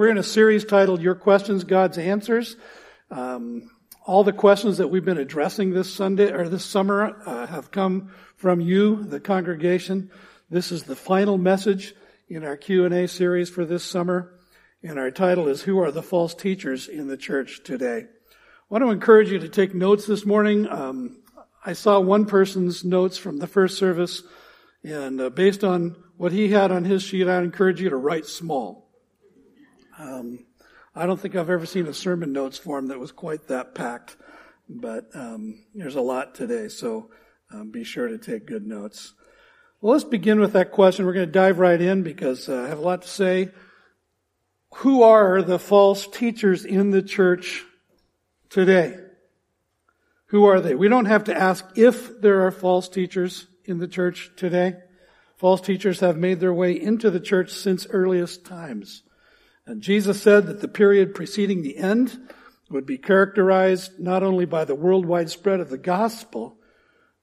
We're in a series titled Your Questions, God's Answers. Um, all the questions that we've been addressing this Sunday or this summer uh, have come from you, the congregation. This is the final message in our Q&A series for this summer. And our title is Who are the False Teachers in the Church Today? I want to encourage you to take notes this morning. Um, I saw one person's notes from the first service, and uh, based on what he had on his sheet, I encourage you to write small. Um, I don't think I've ever seen a sermon notes form that was quite that packed, but um, there's a lot today, so um, be sure to take good notes. Well, let's begin with that question. We're going to dive right in because uh, I have a lot to say. Who are the false teachers in the church today? Who are they? We don't have to ask if there are false teachers in the church today. False teachers have made their way into the church since earliest times. And Jesus said that the period preceding the end would be characterized not only by the worldwide spread of the gospel,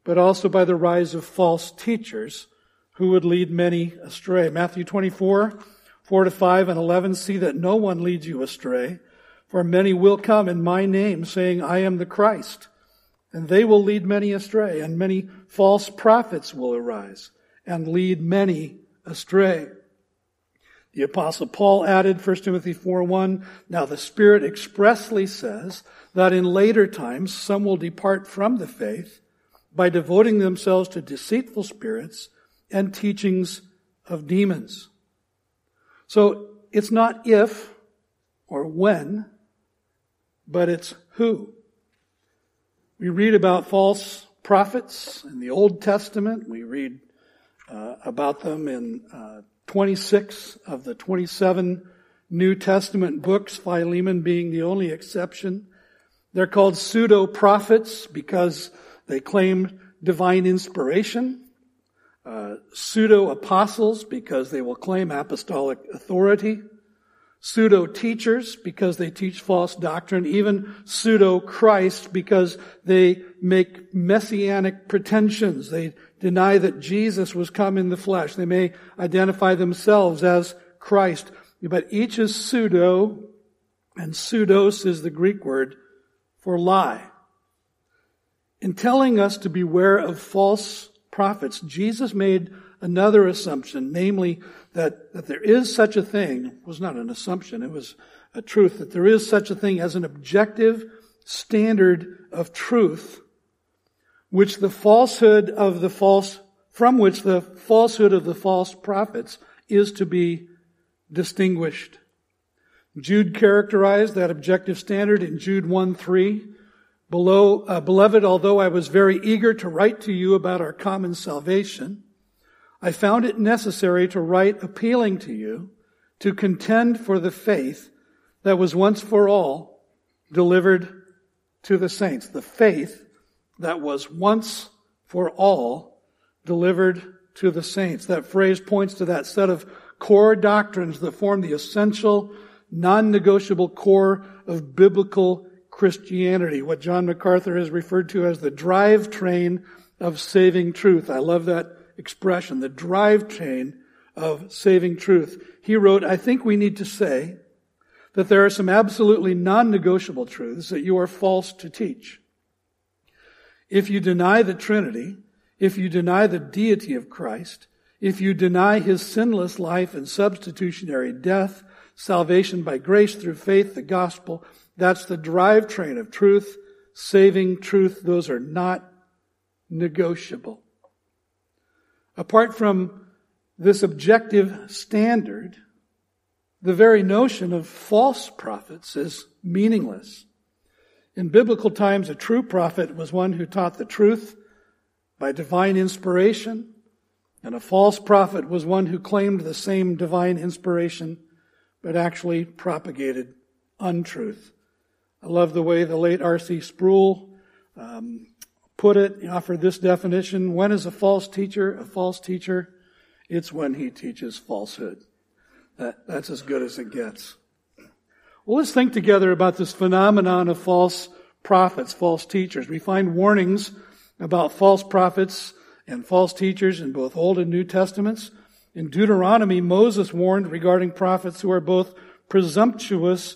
but also by the rise of false teachers who would lead many astray. Matthew 24, 4 to 5 and 11, see that no one leads you astray, for many will come in my name saying, I am the Christ. And they will lead many astray, and many false prophets will arise and lead many astray. The apostle Paul added 1 Timothy 4:1, now the Spirit expressly says that in later times some will depart from the faith by devoting themselves to deceitful spirits and teachings of demons. So it's not if or when, but it's who. We read about false prophets in the Old Testament. We read uh, about them in uh, 26 of the 27 New Testament books, Philemon being the only exception. They're called pseudo prophets because they claim divine inspiration. Uh, pseudo apostles because they will claim apostolic authority. Pseudo teachers because they teach false doctrine. Even pseudo Christ because they make messianic pretensions. They deny that Jesus was come in the flesh. They may identify themselves as Christ, but each is pseudo, and pseudos is the Greek word for lie. In telling us to beware of false prophets, Jesus made another assumption, namely that, that there is such a thing, was not an assumption, it was a truth, that there is such a thing as an objective standard of truth which the falsehood of the false, from which the falsehood of the false prophets is to be distinguished. Jude characterized that objective standard in Jude 1 3. Below, uh, beloved, although I was very eager to write to you about our common salvation, I found it necessary to write appealing to you to contend for the faith that was once for all delivered to the saints. The faith that was once for all delivered to the saints. That phrase points to that set of core doctrines that form the essential, non-negotiable core of biblical Christianity, what John MacArthur has referred to as the drivetrain of saving truth. I love that expression, the drive drivetrain of saving truth. He wrote, I think we need to say that there are some absolutely non-negotiable truths that you are false to teach. If you deny the Trinity, if you deny the deity of Christ, if you deny his sinless life and substitutionary death, salvation by grace through faith, the gospel, that's the drivetrain of truth, saving truth. Those are not negotiable. Apart from this objective standard, the very notion of false prophets is meaningless. In biblical times, a true prophet was one who taught the truth by divine inspiration, and a false prophet was one who claimed the same divine inspiration, but actually propagated untruth. I love the way the late R.C. Sproul um, put it, he offered this definition. When is a false teacher a false teacher? It's when he teaches falsehood. That, that's as good as it gets. Well, let's think together about this phenomenon of false prophets, false teachers. We find warnings about false prophets and false teachers in both Old and New Testaments. In Deuteronomy, Moses warned regarding prophets who are both presumptuous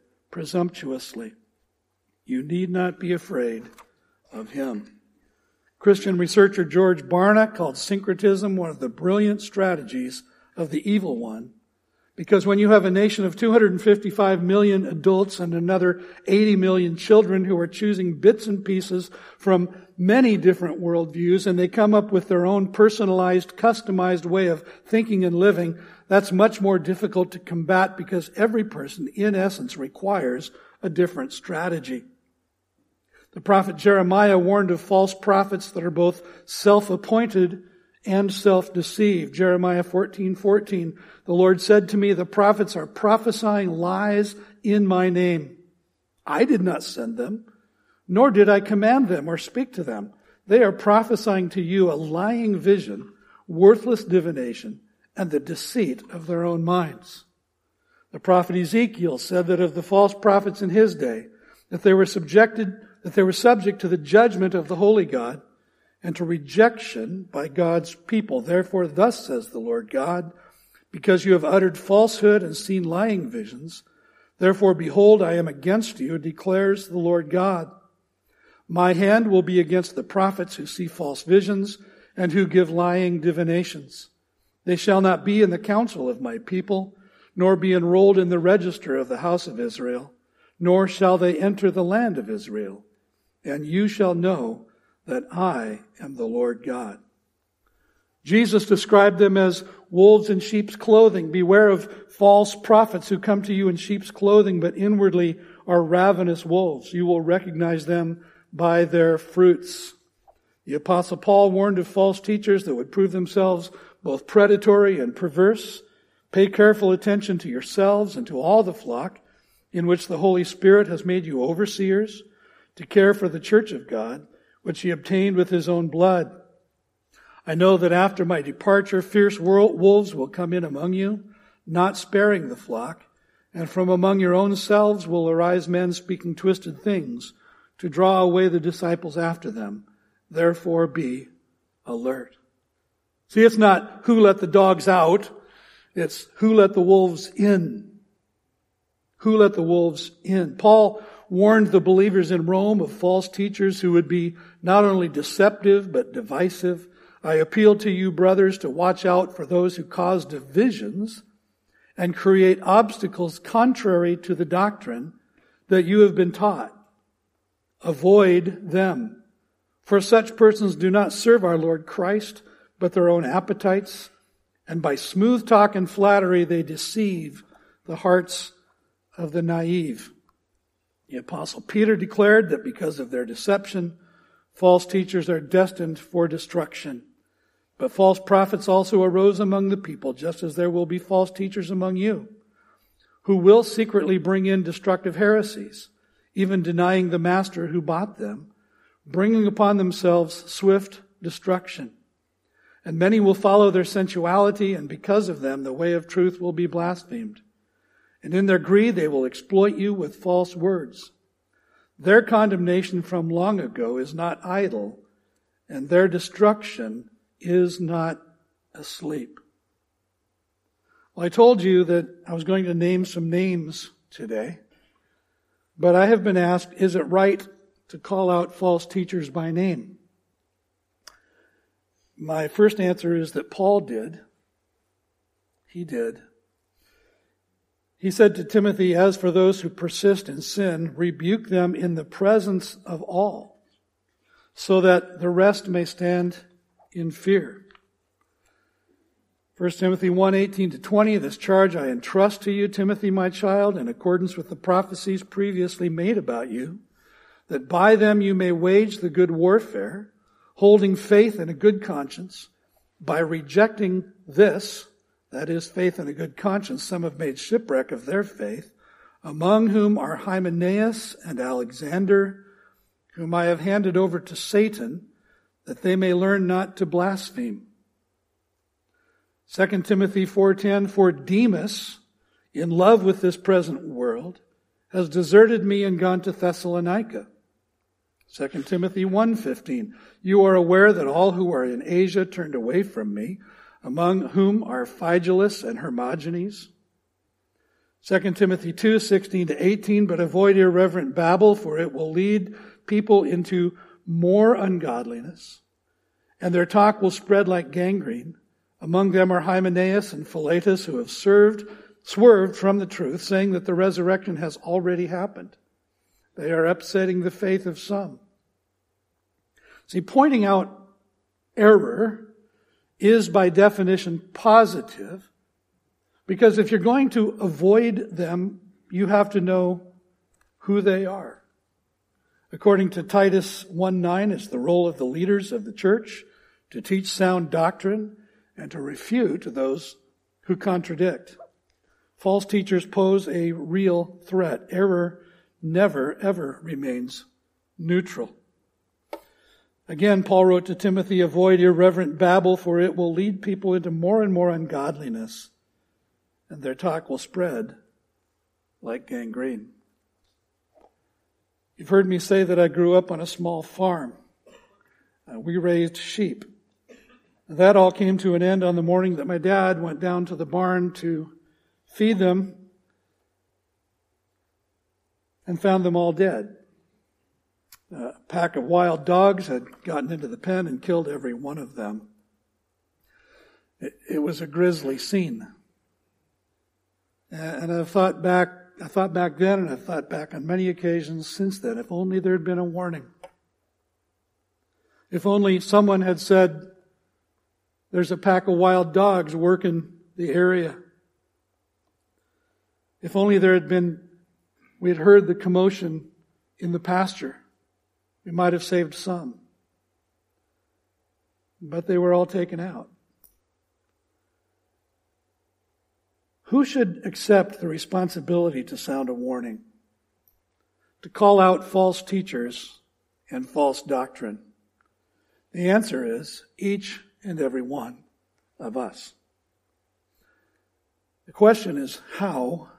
presumptuously. You need not be afraid of him. Christian researcher George Barna called syncretism one of the brilliant strategies of the evil one. Because when you have a nation of 255 million adults and another 80 million children who are choosing bits and pieces from many different worldviews and they come up with their own personalized, customized way of thinking and living, that's much more difficult to combat because every person, in essence, requires a different strategy. The prophet Jeremiah warned of false prophets that are both self-appointed and self-deceived. Jeremiah 14, 14. The Lord said to me, the prophets are prophesying lies in my name. I did not send them, nor did I command them or speak to them. They are prophesying to you a lying vision, worthless divination, and the deceit of their own minds. The prophet Ezekiel said that of the false prophets in his day, that they were subjected that they were subject to the judgment of the holy God and to rejection by God's people. Therefore, thus says the Lord God, because you have uttered falsehood and seen lying visions, therefore behold, I am against you, declares the Lord God. My hand will be against the prophets who see false visions and who give lying divinations. They shall not be in the council of my people, nor be enrolled in the register of the house of Israel, nor shall they enter the land of Israel and you shall know that I am the Lord God. Jesus described them as wolves in sheep's clothing. Beware of false prophets who come to you in sheep's clothing, but inwardly are ravenous wolves. You will recognize them by their fruits. The apostle Paul warned of false teachers that would prove themselves both predatory and perverse. Pay careful attention to yourselves and to all the flock in which the Holy Spirit has made you overseers to care for the church of God, which he obtained with his own blood. I know that after my departure, fierce wolves will come in among you, not sparing the flock, and from among your own selves will arise men speaking twisted things to draw away the disciples after them. Therefore be alert. See, it's not who let the dogs out, it's who let the wolves in. Who let the wolves in? Paul warned the believers in Rome of false teachers who would be not only deceptive, but divisive. I appeal to you, brothers, to watch out for those who cause divisions and create obstacles contrary to the doctrine that you have been taught. Avoid them. For such persons do not serve our Lord Christ, but their own appetites, and by smooth talk and flattery they deceive the hearts of the naive. The apostle Peter declared that because of their deception, false teachers are destined for destruction. But false prophets also arose among the people, just as there will be false teachers among you, who will secretly bring in destructive heresies, even denying the master who bought them, bringing upon themselves swift destruction. And many will follow their sensuality, and because of them, the way of truth will be blasphemed. And in their greed, they will exploit you with false words. Their condemnation from long ago is not idle, and their destruction is not asleep. Well, I told you that I was going to name some names today, but I have been asked, is it right to call out false teachers by name? My first answer is that Paul did. He did. He said to Timothy, As for those who persist in sin, rebuke them in the presence of all, so that the rest may stand in fear. 1 Timothy 1 18 to 20, this charge I entrust to you, Timothy, my child, in accordance with the prophecies previously made about you, that by them you may wage the good warfare, holding faith and a good conscience. By rejecting this, that is faith and a good conscience, some have made shipwreck of their faith, among whom are Hymenaeus and Alexander, whom I have handed over to Satan, that they may learn not to blaspheme. 2 Timothy 4:10 For Demas, in love with this present world, has deserted me and gone to Thessalonica. 2 Timothy 1:15 You are aware that all who are in Asia turned away from me, among whom are Phygelus and Hermogenes. 2 Timothy 2, 16 to 18, but avoid irreverent babble, for it will lead people into more ungodliness, and their talk will spread like gangrene. Among them are Hymenaeus and Philetus, who have served, swerved from the truth, saying that the resurrection has already happened. They are upsetting the faith of some. See, pointing out error is by definition positive, because if you're going to avoid them, you have to know who they are. According to Titus 1:9, it's the role of the leaders of the church to teach sound doctrine and to refute those who contradict. False teachers pose a real threat. Error never, ever remains neutral. Again, Paul wrote to Timothy, avoid irreverent babble, for it will lead people into more and more ungodliness, and their talk will spread like gangrene. You've heard me say that I grew up on a small farm. Uh, we raised sheep. That all came to an end on the morning that my dad went down to the barn to feed them and found them all dead. A pack of wild dogs had gotten into the pen and killed every one of them. It, it was a grisly scene. And I thought back, I thought back then and I thought back on many occasions since then, if only there had been a warning. If only someone had said, there's a pack of wild dogs working the area. If only there had been, we had heard the commotion in the pasture. We might have saved some. But they were all taken out. Who should accept the responsibility to sound a warning? To call out false teachers and false doctrine? The answer is each and every one of us. The question is how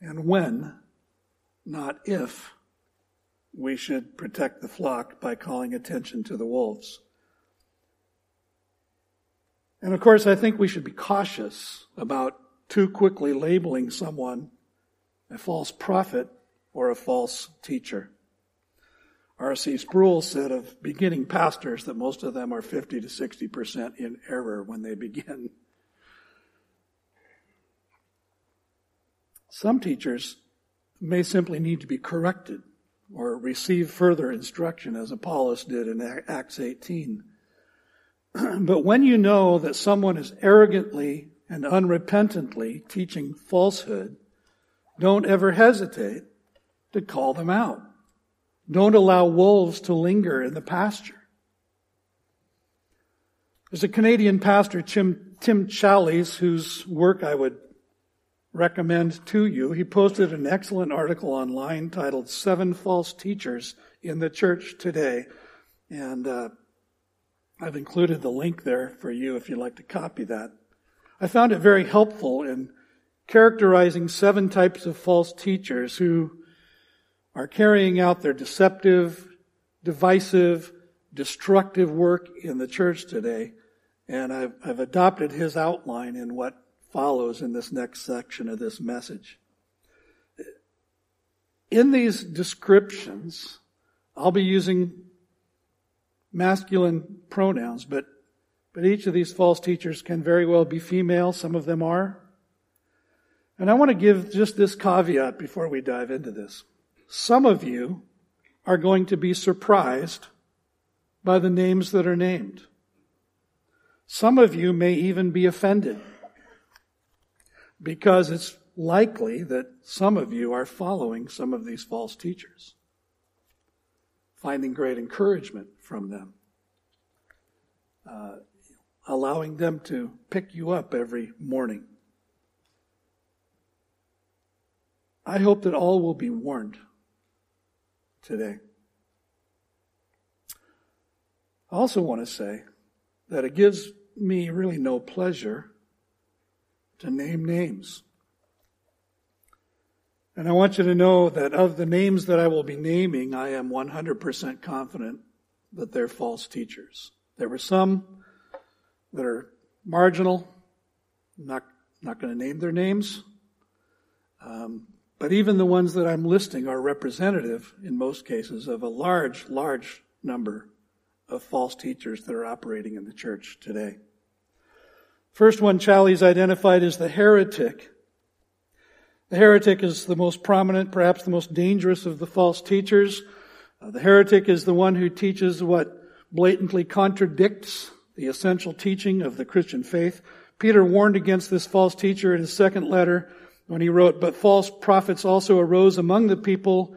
and when, not if we should protect the flock by calling attention to the wolves. And of course, I think we should be cautious about too quickly labeling someone a false prophet or a false teacher. R.C. Sproul said of beginning pastors that most of them are 50 to 60% in error when they begin. Some teachers may simply need to be corrected or receive further instruction as Apollos did in Acts 18. but when you know that someone is arrogantly and unrepentantly teaching falsehood, don't ever hesitate to call them out. Don't allow wolves to linger in the pasture. There's a Canadian pastor, Tim, Tim Challies, whose work I would recommend to you. He posted an excellent article online titled Seven False Teachers in the Church Today. And uh, I've included the link there for you if you'd like to copy that. I found it very helpful in characterizing seven types of false teachers who are carrying out their deceptive, divisive, destructive work in the church today. And I've, I've adopted his outline in what follows in this next section of this message. In these descriptions, I'll be using masculine pronouns, but, but each of these false teachers can very well be female. Some of them are. And I want to give just this caveat before we dive into this. Some of you are going to be surprised by the names that are named. Some of you may even be offended because it's likely that some of you are following some of these false teachers, finding great encouragement from them, uh, allowing them to pick you up every morning. I hope that all will be warned today. I also want to say that it gives me really no pleasure to name names. And I want you to know that of the names that I will be naming, I am 100% confident that they're false teachers. There were some that are marginal. I'm not, not going to name their names. Um, but even the ones that I'm listing are representative, in most cases, of a large, large number of false teachers that are operating in the church today. First one Challies identified as the heretic. The heretic is the most prominent, perhaps the most dangerous of the false teachers. Uh, the heretic is the one who teaches what blatantly contradicts the essential teaching of the Christian faith. Peter warned against this false teacher in his second letter when he wrote, But false prophets also arose among the people,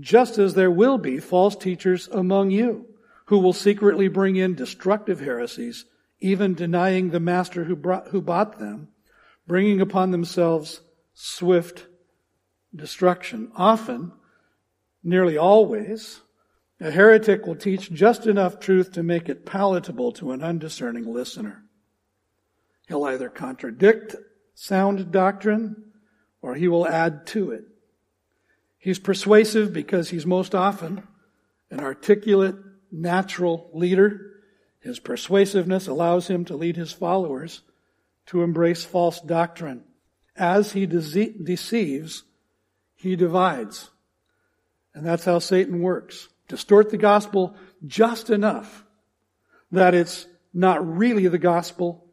just as there will be false teachers among you, who will secretly bring in destructive heresies, even denying the master who, brought, who bought them, bringing upon themselves swift destruction. Often, nearly always, a heretic will teach just enough truth to make it palatable to an undiscerning listener. He'll either contradict sound doctrine or he will add to it. He's persuasive because he's most often an articulate, natural leader. His persuasiveness allows him to lead his followers to embrace false doctrine. As he dece- deceives, he divides. And that's how Satan works. Distort the gospel just enough that it's not really the gospel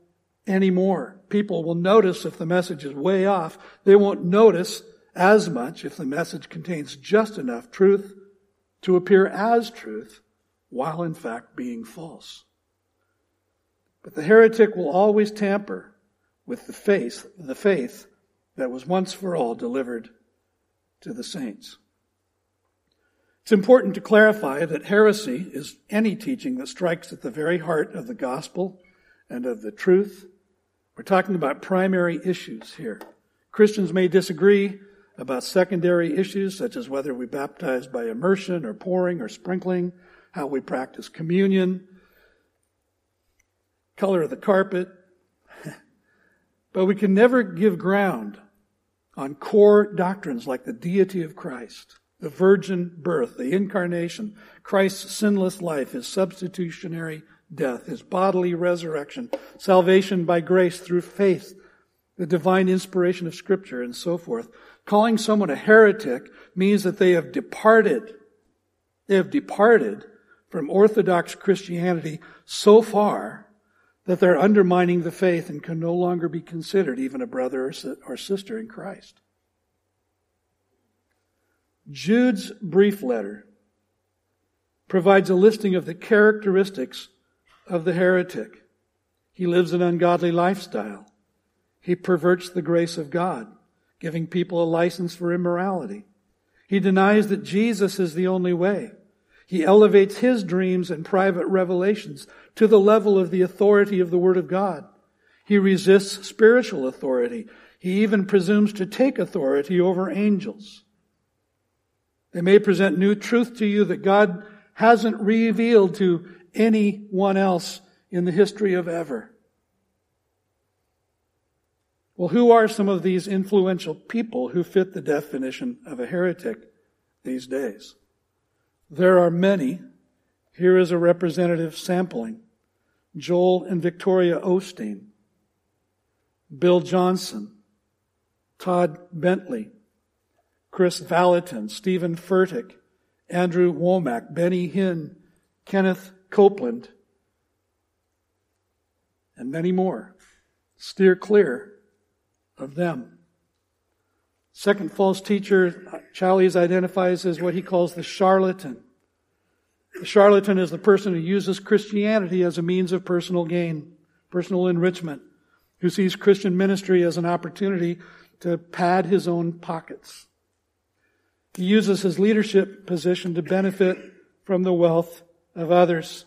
anymore. People will notice if the message is way off. They won't notice as much if the message contains just enough truth to appear as truth while in fact being false. But the heretic will always tamper with the faith, the faith that was once for all delivered to the saints. It's important to clarify that heresy is any teaching that strikes at the very heart of the gospel and of the truth. We're talking about primary issues here. Christians may disagree about secondary issues such as whether we baptize by immersion or pouring or sprinkling, how we practice communion, color of the carpet. but we can never give ground on core doctrines like the deity of Christ, the virgin birth, the incarnation, Christ's sinless life, his substitutionary death, his bodily resurrection, salvation by grace through faith, the divine inspiration of scripture, and so forth. Calling someone a heretic means that they have departed. They have departed from Orthodox Christianity so far that they're undermining the faith and can no longer be considered even a brother or sister in Christ. Jude's brief letter provides a listing of the characteristics of the heretic. He lives an ungodly lifestyle. He perverts the grace of God, giving people a license for immorality. He denies that Jesus is the only way. He elevates his dreams and private revelations to the level of the authority of the Word of God. He resists spiritual authority. He even presumes to take authority over angels. They may present new truth to you that God hasn't revealed to anyone else in the history of ever. Well, who are some of these influential people who fit the definition of a heretic these days? There are many. Here is a representative sampling. Joel and Victoria Osteen, Bill Johnson, Todd Bentley, Kris Vallotton, Steven Furtick, Andrew Wommack, Benny Hinn, Kenneth Copeland, and many more. Steer clear of them. Second false teacher, Challies identifies as what he calls the charlatan. Charlatan is the person who uses Christianity as a means of personal gain, personal enrichment, who sees Christian ministry as an opportunity to pad his own pockets. He uses his leadership position to benefit from the wealth of others.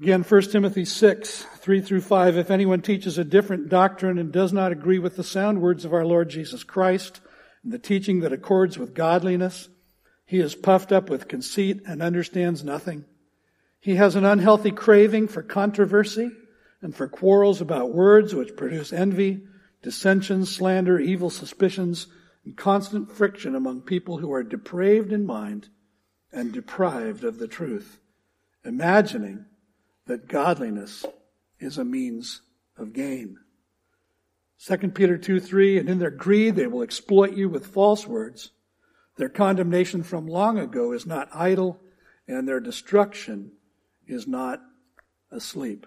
Again, 1 Timothy 6, 3 through 5. If anyone teaches a different doctrine and does not agree with the sound words of our Lord Jesus Christ and the teaching that accords with godliness, he is puffed up with conceit and understands nothing. He has an unhealthy craving for controversy and for quarrels about words which produce envy, dissension, slander, evil suspicions, and constant friction among people who are depraved in mind and deprived of the truth, imagining that godliness is a means of gain. 2 Peter 2 3, and in their greed they will exploit you with false words. Their condemnation from long ago is not idle, and their destruction is not asleep.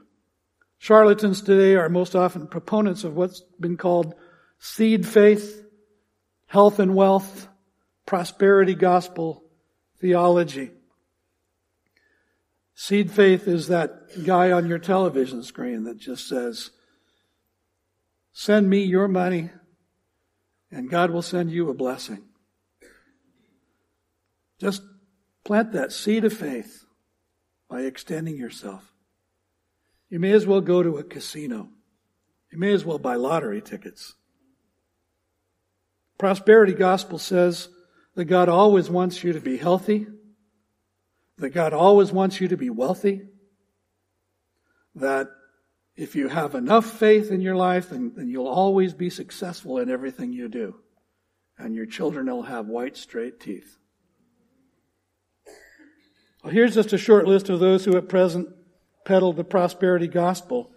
Charlatans today are most often proponents of what's been called seed faith, health and wealth, prosperity gospel theology. Seed faith is that guy on your television screen that just says, send me your money and God will send you a blessing. Just plant that seed of faith by extending yourself. You may as well go to a casino. You may as well buy lottery tickets. Prosperity gospel says that God always wants you to be healthy, that God always wants you to be wealthy, that if you have enough faith in your life, then, then you'll always be successful in everything you do. And your children will have white, straight teeth. Well, here's just a short list of those who at present peddle the prosperity gospel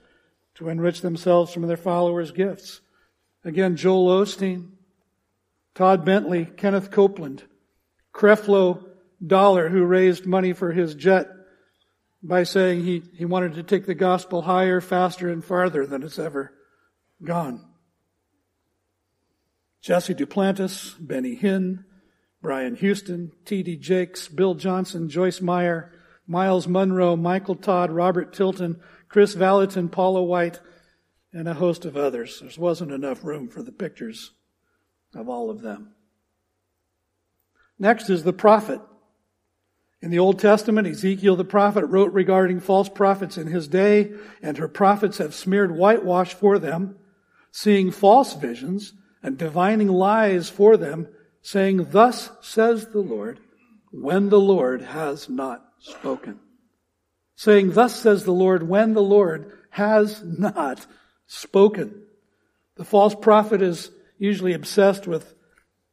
to enrich themselves from their followers' gifts. Again, Joel Osteen, Todd Bentley, Kenneth Copeland, Creflo Dollar, who raised money for his jet by saying he, he wanted to take the gospel higher, faster, and farther than it's ever gone. Jesse Duplantis, Benny Hinn, Brian Houston, T.D. Jakes, Bill Johnson, Joyce Meyer, Myles Munroe, Michael Todd, Robert Tilton, Kris Vallotton, Paula White, and a host of others. There wasn't enough room for the pictures of all of them. Next is the prophet. In the Old Testament, Ezekiel the prophet wrote regarding false prophets in his day, and her prophets have smeared whitewash for them, seeing false visions and divining lies for them, saying, Thus says the Lord, when the Lord has not spoken. Saying, Thus says the Lord, when the Lord has not spoken. The false prophet is usually obsessed with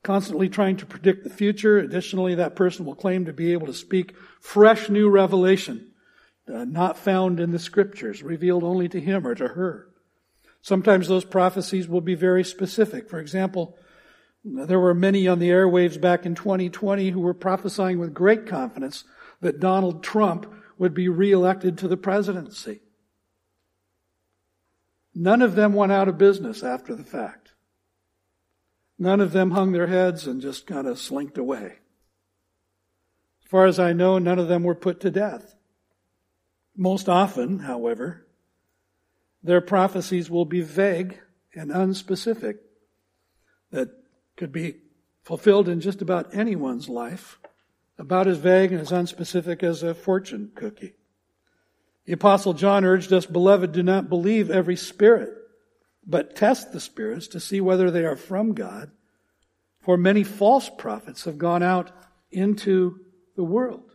constantly trying to predict the future. Additionally, that person will claim to be able to speak fresh new revelation, uh, not found in the scriptures, revealed only to him or to her. Sometimes those prophecies will be very specific. For example, there were many on the airwaves back in 2020 who were prophesying with great confidence that Donald Trump would be reelected to the presidency. None of them went out of business after the fact. None of them hung their heads and just kind of slinked away. As far as I know, none of them were put to death. Most often, however, their prophecies will be vague and unspecific that could be fulfilled in just about anyone's life, about as vague and as unspecific as a fortune cookie. The apostle John urged us, beloved, do not believe every spirit but test the spirits to see whether they are from God. For many false prophets have gone out into the world.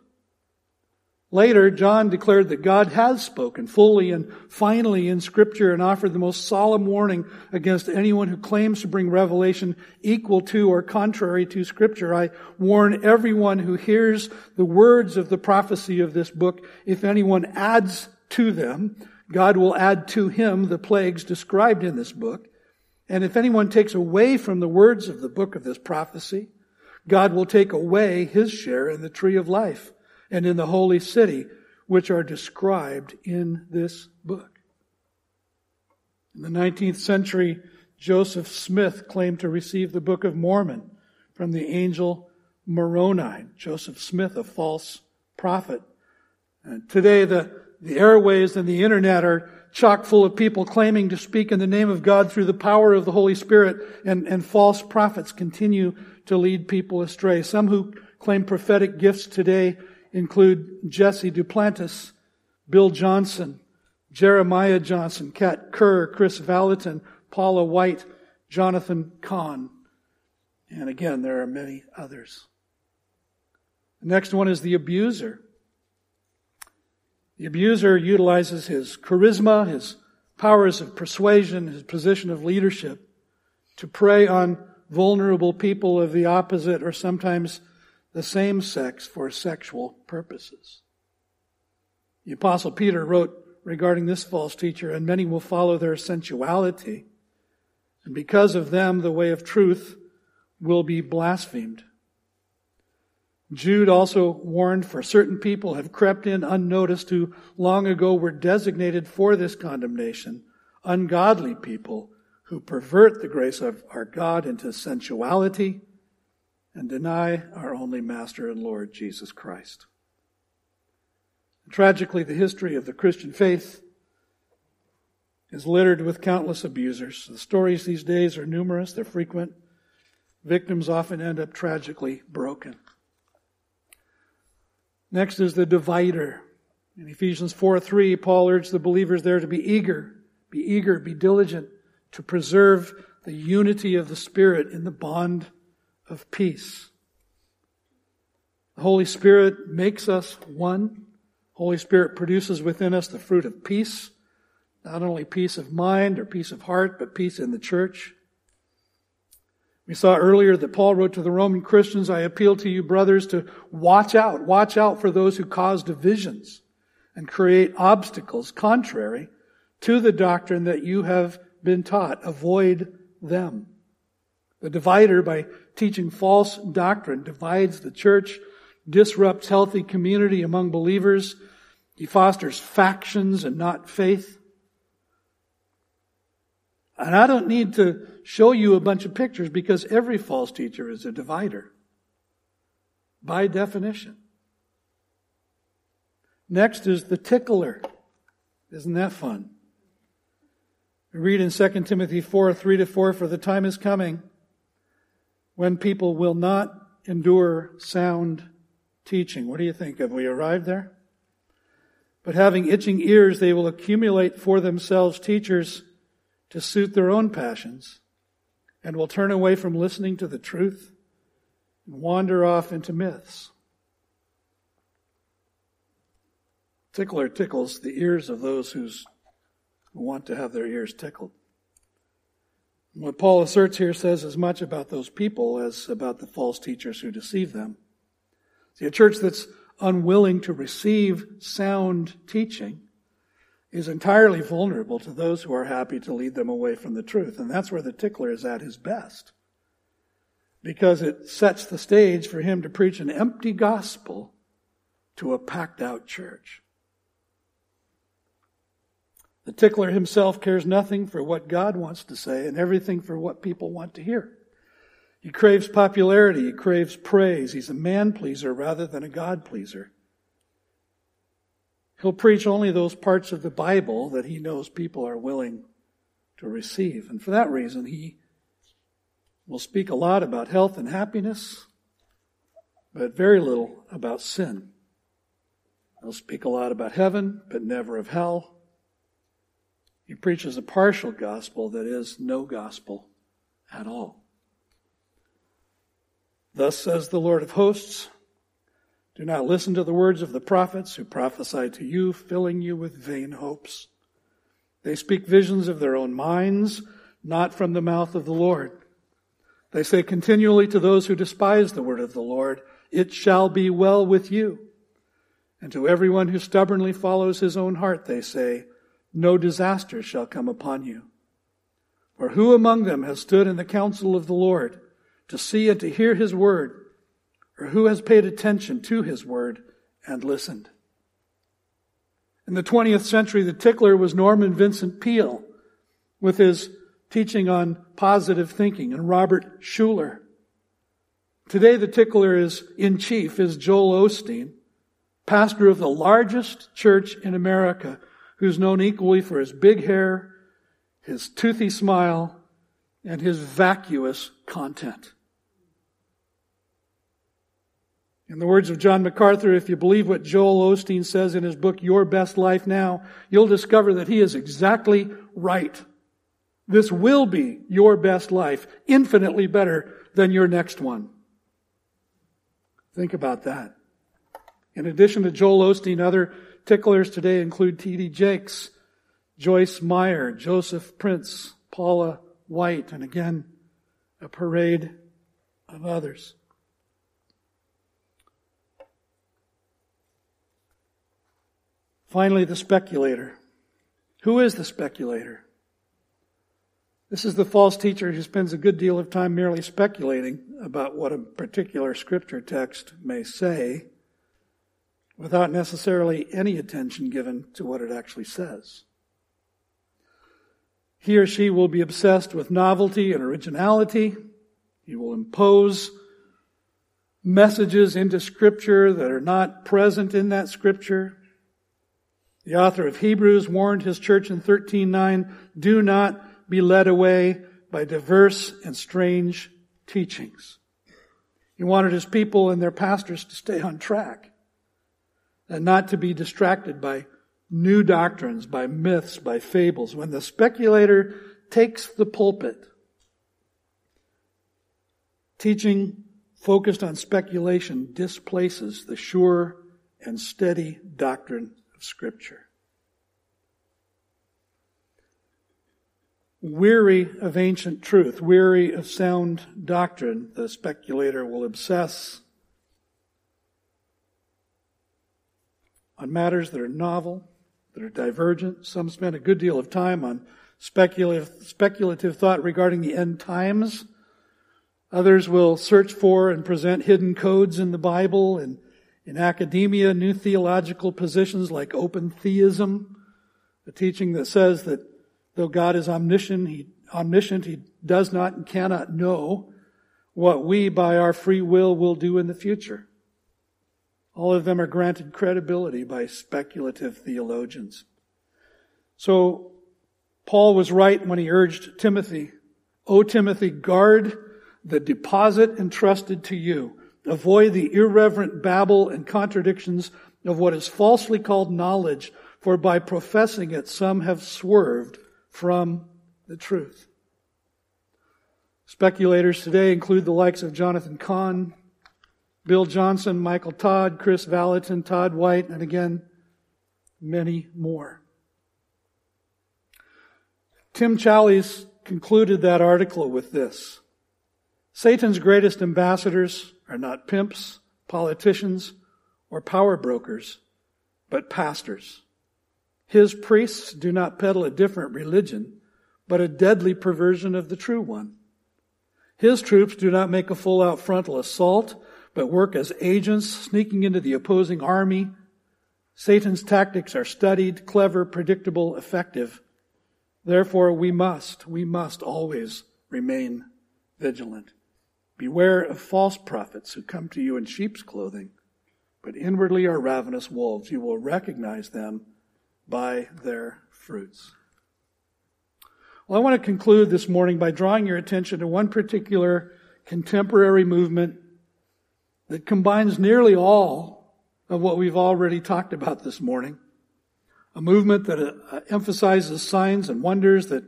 Later, John declared that God has spoken fully and finally in scripture and offered the most solemn warning against anyone who claims to bring revelation equal to or contrary to scripture. I warn everyone who hears the words of the prophecy of this book, if anyone adds to them, God will add to him the plagues described in this book. And if anyone takes away from the words of the book of this prophecy, God will take away his share in the tree of life and in the holy city, which are described in this book. In the 19th century, Joseph Smith claimed to receive the Book of Mormon from the angel Moroni. Joseph Smith, a false prophet. And today, the the airways and the internet are chock full of people claiming to speak in the name of God through the power of the Holy Spirit, and, and false prophets continue to lead people astray. Some who claim prophetic gifts today include Jesse Duplantis, Bill Johnson, Jeremiah Johnson, Kat Kerr, Kris Vallotton, Paula White, Jonathan Cahn. And again, there are many others. The next one is the abuser. The abuser utilizes his charisma, his powers of persuasion, his position of leadership to prey on vulnerable people of the opposite or sometimes the same sex for sexual purposes. The apostle Peter wrote regarding this false teacher, and many will follow their sensuality, and because of them the way of truth will be blasphemed. Jude also warned for certain people have crept in unnoticed who long ago were designated for this condemnation, ungodly people who pervert the grace of our God into sensuality and deny our only Master and Lord Jesus Christ. Tragically, the history of the Christian faith is littered with countless abusers. The stories these days are numerous, they're frequent. Victims often end up tragically broken. Next is the divider. In Ephesians 4 3, Paul urged the believers there to be eager, be eager, be diligent to preserve the unity of the Spirit in the bond of peace. The Holy Spirit makes us one. Holy Spirit produces within us the fruit of peace, not only peace of mind or peace of heart, but peace in the church. We saw earlier that Paul wrote to the Roman Christians, I appeal to you, brothers, to watch out, watch out for those who cause divisions and create obstacles contrary to the doctrine that you have been taught. Avoid them. The divider, by teaching false doctrine, divides the church, disrupts healthy community among believers. He fosters factions and not faith. And I don't need to show you a bunch of pictures because every false teacher is a divider. By definition. Next is the tickler. Isn't that fun? We read in 2 Timothy 4, 3 to 4, for the time is coming when people will not endure sound teaching. What do you think? Have we arrived there? But having itching ears, they will accumulate for themselves teachers to suit their own passions and will turn away from listening to the truth and wander off into myths. Tickler tickles the ears of those who want to have their ears tickled. What Paul asserts here says as much about those people as about the false teachers who deceive them. See, a church that's unwilling to receive sound teaching is entirely vulnerable to those who are happy to lead them away from the truth. And that's where the tickler is at his best. Because it sets the stage for him to preach an empty gospel to a packed out church. The tickler himself cares nothing for what God wants to say and everything for what people want to hear. He craves popularity. He craves praise. He's a man pleaser rather than a God pleaser. He'll preach only those parts of the Bible that he knows people are willing to receive. And for that reason, he will speak a lot about health and happiness, but very little about sin. He'll speak a lot about heaven, but never of hell. He preaches a partial gospel that is no gospel at all. Thus says the Lord of hosts, do not listen to the words of the prophets who prophesy to you, filling you with vain hopes. They speak visions of their own minds, not from the mouth of the Lord. They say continually to those who despise the word of the Lord, it shall be well with you. And to everyone who stubbornly follows his own heart, they say, no disaster shall come upon you. For who among them has stood in the counsel of the Lord to see and to hear his word? Or who has paid attention to his word and listened? In the 20th century, the tickler was Norman Vincent Peale with his teaching on positive thinking and Robert Schuller. Today, the tickler is in chief is Joel Osteen, pastor of the largest church in America, who's known equally for his big hair, his toothy smile, and his vacuous content. In the words of John MacArthur, if you believe what Joel Osteen says in his book, Your Best Life Now, you'll discover that he is exactly right. This will be your best life, infinitely better than your next one. Think about that. In addition to Joel Osteen, other ticklers today include T.D. Jakes, Joyce Meyer, Joseph Prince, Paula White, and again, a parade of others. Finally, the speculator. Who is the speculator? This is the false teacher who spends a good deal of time merely speculating about what a particular scripture text may say without necessarily any attention given to what it actually says. He or she will be obsessed with novelty and originality. He will impose messages into scripture that are not present in that scripture. The author of Hebrews warned his church in 13:9, "Do not be led away by diverse and strange teachings. He wanted his people and their pastors to stay on track and not to be distracted by new doctrines, by myths, by fables. When the speculator takes the pulpit, teaching focused on speculation displaces the sure and steady doctrine of Scripture. Weary of ancient truth, weary of sound doctrine, the speculator will obsess on matters that are novel, that are divergent. Some spend a good deal of time on speculative, speculative thought regarding the end times. Others will search for and present hidden codes in the Bible and in academia, new theological positions like open theism, a teaching that says that Though God is omniscient, he, omniscient, he does not and cannot know what we by our free will will do in the future. All of them are granted credibility by speculative theologians. So Paul was right when he urged Timothy, O Timothy, guard the deposit entrusted to you. Avoid the irreverent babble and contradictions of what is falsely called knowledge, for by professing it some have swerved from the truth. Speculators today include the likes of Jonathan Cahn, Bill Johnson, Michael Todd, Kris Vallotton, Todd White, and again, many more. Tim Challies concluded that article with this. Satan's greatest ambassadors are not pimps, politicians, or power brokers, but pastors. His priests do not peddle a different religion, but a deadly perversion of the true one. His troops do not make a full out frontal assault, but work as agents sneaking into the opposing army. Satan's tactics are studied, clever, predictable, effective. Therefore, we must, we must always remain vigilant. Beware of false prophets who come to you in sheep's clothing, but inwardly are ravenous wolves. You will recognize them by their fruits. Well, I want to conclude this morning by drawing your attention to one particular contemporary movement that combines nearly all of what we've already talked about this morning. A movement that uh, emphasizes signs and wonders, that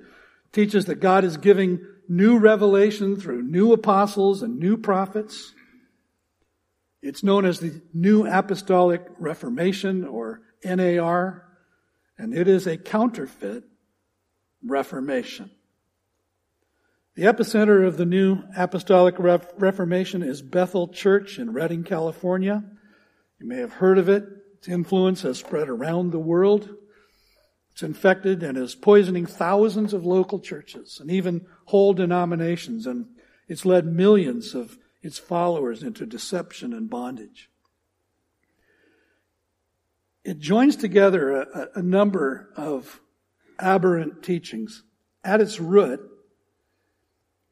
teaches that God is giving new revelation through new apostles and new prophets. It's known as the New Apostolic Reformation or NAR and it is a counterfeit reformation. The epicenter of the new apostolic reformation is Bethel Church in Redding, California. You may have heard of it. Its influence has spread around the world. It's infected and is poisoning thousands of local churches and even whole denominations, and it's led millions of its followers into deception and bondage it joins together a, a number of aberrant teachings. At its root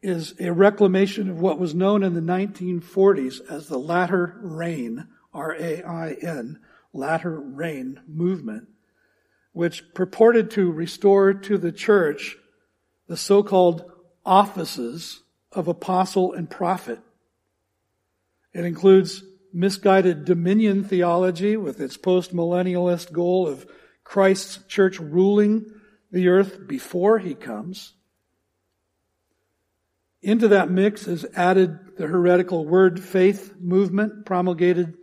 is a reclamation of what was known in the 1940s as the Latter Rain, R-A-I-N, Latter Rain movement, which purported to restore to the church the so-called offices of apostle and prophet. It includes misguided dominion theology with its postmillennialist goal of Christ's church ruling the earth before he comes. Into that mix is added the heretical word faith movement promulgated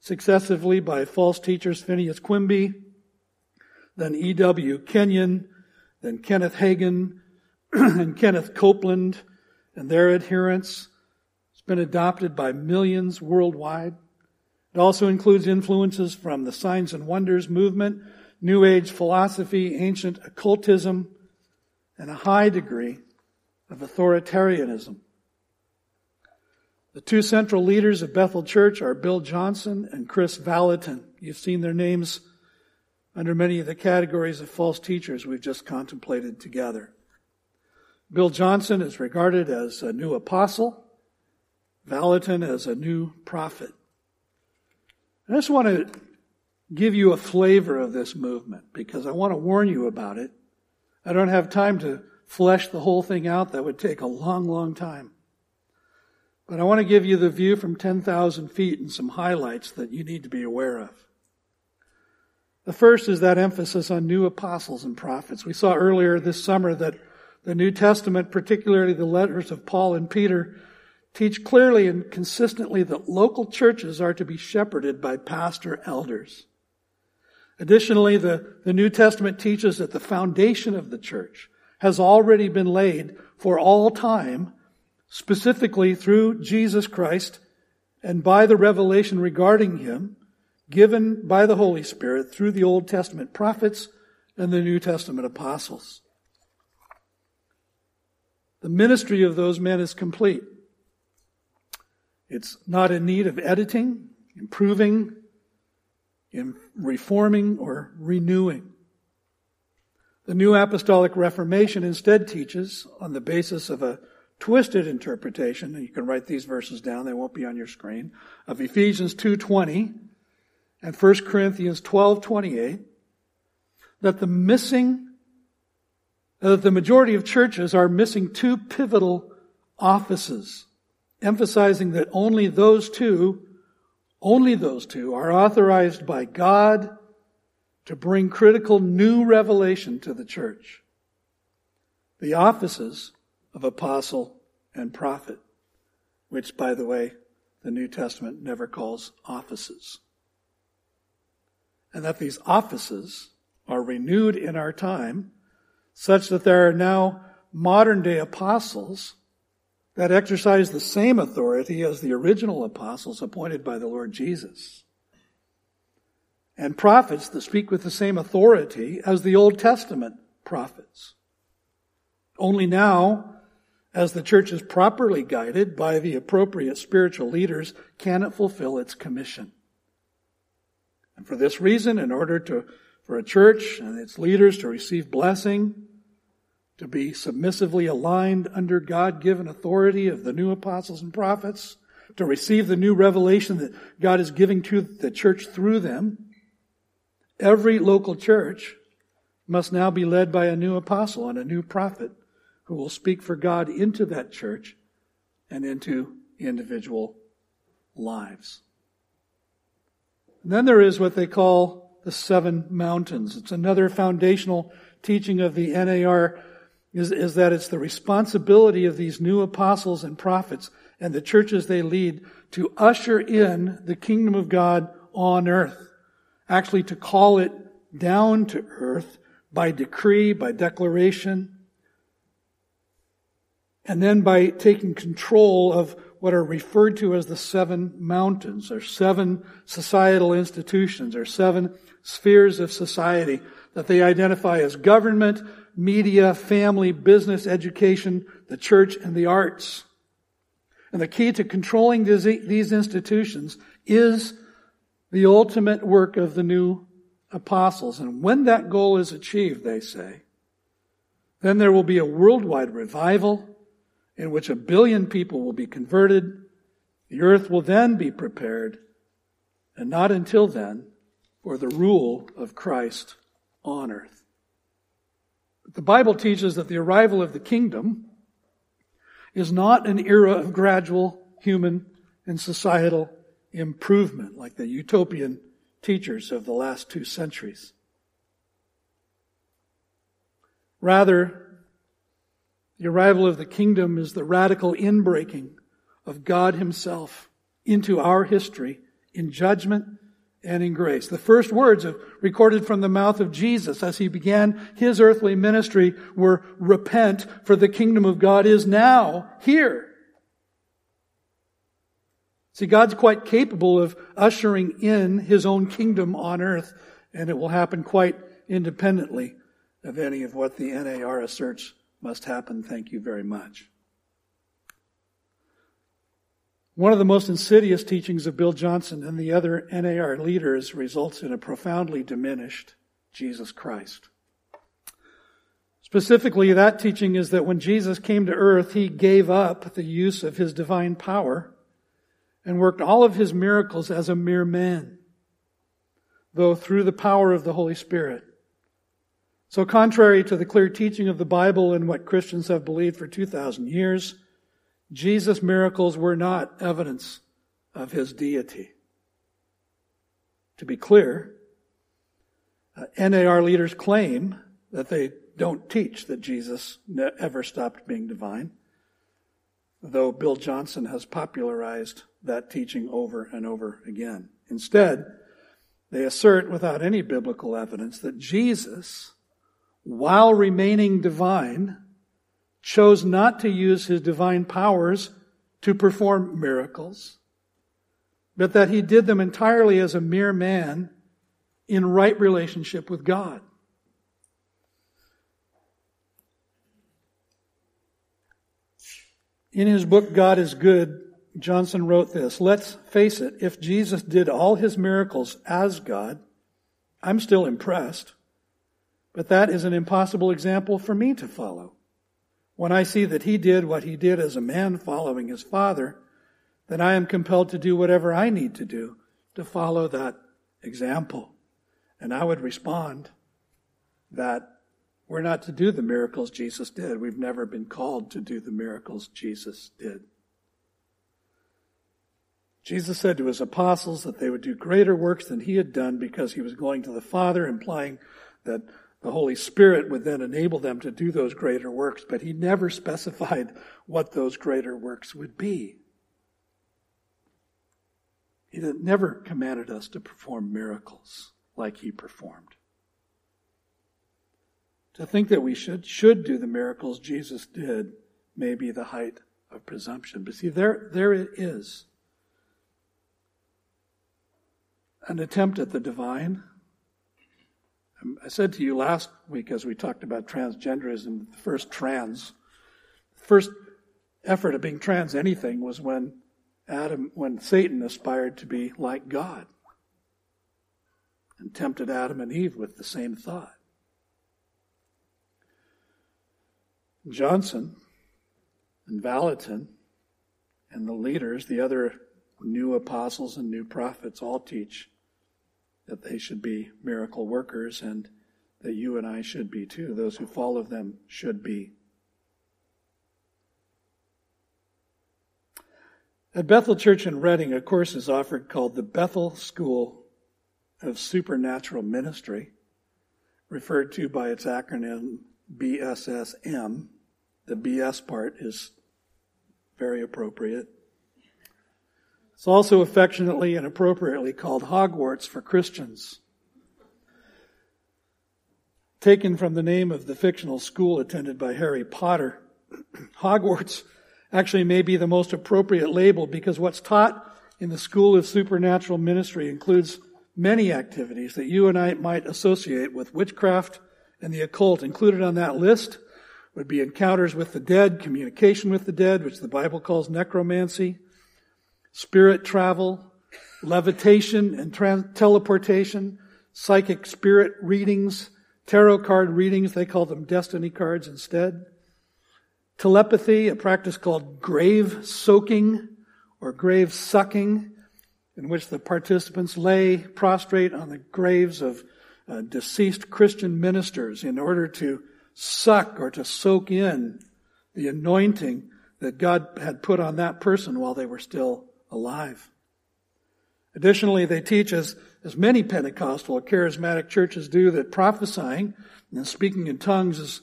successively by false teachers Phineas Quimby, then E.W. Kenyon, then Kenneth Hagin, and Kenneth Copeland and their adherents. It's been adopted by millions worldwide. It also includes influences from the signs and wonders movement, New Age philosophy, ancient occultism, and a high degree of authoritarianism. The two central leaders of Bethel Church are Bill Johnson and Kris Vallotton. You've seen their names under many of the categories of false teachers we've just contemplated together. Bill Johnson is regarded as a new apostle, Vallotton as a new prophet. I just want to give you a flavor of this movement because I want to warn you about it. I don't have time to flesh the whole thing out. That would take a long, long time. But I want to give you the view from 10,000 feet and some highlights that you need to be aware of. The first is that emphasis on new apostles and prophets. We saw earlier this summer that the New Testament, particularly the letters of Paul and Peter, teach clearly and consistently that local churches are to be shepherded by pastor elders. Additionally, the, the New Testament teaches that the foundation of the church has already been laid for all time, specifically through Jesus Christ and by the revelation regarding him given by the Holy Spirit through the Old Testament prophets and the New Testament apostles. The ministry of those men is complete. It's not in need of editing, improving, reforming or renewing. The New Apostolic Reformation instead teaches, on the basis of a twisted interpretation, and you can write these verses down, they won't be on your screen, of Ephesians 2.20 and 1 Corinthians 12.28, that the missing, uh, that the majority of churches are missing two pivotal offices, emphasizing that only those two only those two are authorized by God to bring critical new revelation to the church. The offices of apostle and prophet, which, by the way, the New Testament never calls offices. And that these offices are renewed in our time such that there are now modern day apostles that exercise the same authority as the original apostles appointed by the Lord Jesus. And prophets that speak with the same authority as the Old Testament prophets. Only now, as the church is properly guided by the appropriate spiritual leaders, can it fulfill its commission. And for this reason, in order to, for a church and its leaders to receive blessing, to be submissively aligned under God given authority of the new apostles and prophets, to receive the new revelation that God is giving to the church through them. Every local church must now be led by a new apostle and a new prophet who will speak for God into that church and into individual lives. And then there is what they call the seven mountains. It's another foundational teaching of the NAR is, is that it's the responsibility of these new apostles and prophets and the churches they lead to usher in the kingdom of God on earth. Actually to call it down to earth by decree, by declaration, and then by taking control of what are referred to as the seven mountains, or seven societal institutions, or seven spheres of society that they identify as government, media, family, business, education, the church, and the arts. And the key to controlling these institutions is the ultimate work of the new apostles. And when that goal is achieved, they say, then there will be a worldwide revival in which a billion people will be converted. The earth will then be prepared, and not until then, for the rule of Christ on earth. The Bible teaches that the arrival of the kingdom is not an era of gradual human and societal improvement like the utopian teachers of the last two centuries. Rather, the arrival of the kingdom is the radical inbreaking of God himself into our history in judgment and in grace. The first words of, recorded from the mouth of Jesus as he began his earthly ministry were, repent for the kingdom of God is now here. See, God's quite capable of ushering in his own kingdom on earth, and it will happen quite independently of any of what the NAR asserts must happen. Thank you very much. One of the most insidious teachings of Bill Johnson and the other NAR leaders results in a profoundly diminished Jesus Christ. Specifically, that teaching is that when Jesus came to earth, he gave up the use of his divine power and worked all of his miracles as a mere man, though through the power of the Holy Spirit. So contrary to the clear teaching of the Bible and what Christians have believed for 2,000 years, Jesus' miracles were not evidence of his deity. To be clear, uh, NAR leaders claim that they don't teach that Jesus ever stopped being divine, though Bill Johnson has popularized that teaching over and over again. Instead, they assert without any biblical evidence that Jesus, while remaining divine, chose not to use his divine powers to perform miracles, but that he did them entirely as a mere man in right relationship with God. In his book, God is Good, Johnson wrote this Let's face it, if Jesus did all his miracles as God, I'm still impressed, but that is an impossible example for me to follow. When I see that he did what he did as a man following his father, then I am compelled to do whatever I need to do to follow that example. And I would respond that we're not to do the miracles Jesus did. We've never been called to do the miracles Jesus did. Jesus said to his apostles that they would do greater works than he had done because he was going to the Father, implying that the Holy Spirit would then enable them to do those greater works, but he never specified what those greater works would be. He never commanded us to perform miracles like he performed. To think that we should, should do the miracles Jesus did may be the height of presumption. But see, there, there it is. An attempt at the divine, um, I said to you last week as we talked about transgenderism, the first trans, first effort of being trans anything was when Adam, when Satan aspired to be like God and tempted Adam and Eve with the same thought. Johnson and Vallotton and the leaders, the other new apostles and new prophets, all teach that they should be miracle workers and that you and I should be too. Those who follow them should be. At Bethel Church in Redding, a course is offered called the Bethel School of Supernatural Ministry, referred to by its acronym BSSM. The BS part is very appropriate. It's also affectionately and appropriately called Hogwarts for Christians. Taken from the name of the fictional school attended by Harry Potter, Hogwarts actually may be the most appropriate label because what's taught in the School of Supernatural Ministry includes many activities that you and I might associate with witchcraft and the occult. Included on that list would be encounters with the dead, communication with the dead, which the Bible calls necromancy, spirit travel, levitation and teleportation, psychic spirit readings, tarot card readings, they call them destiny cards instead. Telepathy, a practice called grave soaking or grave sucking, in which the participants lay prostrate on the graves of uh, deceased Christian ministers in order to suck or to soak in the anointing that God had put on that person while they were still alive. Additionally, they teach, as, as many Pentecostal or charismatic churches do, that prophesying and speaking in tongues is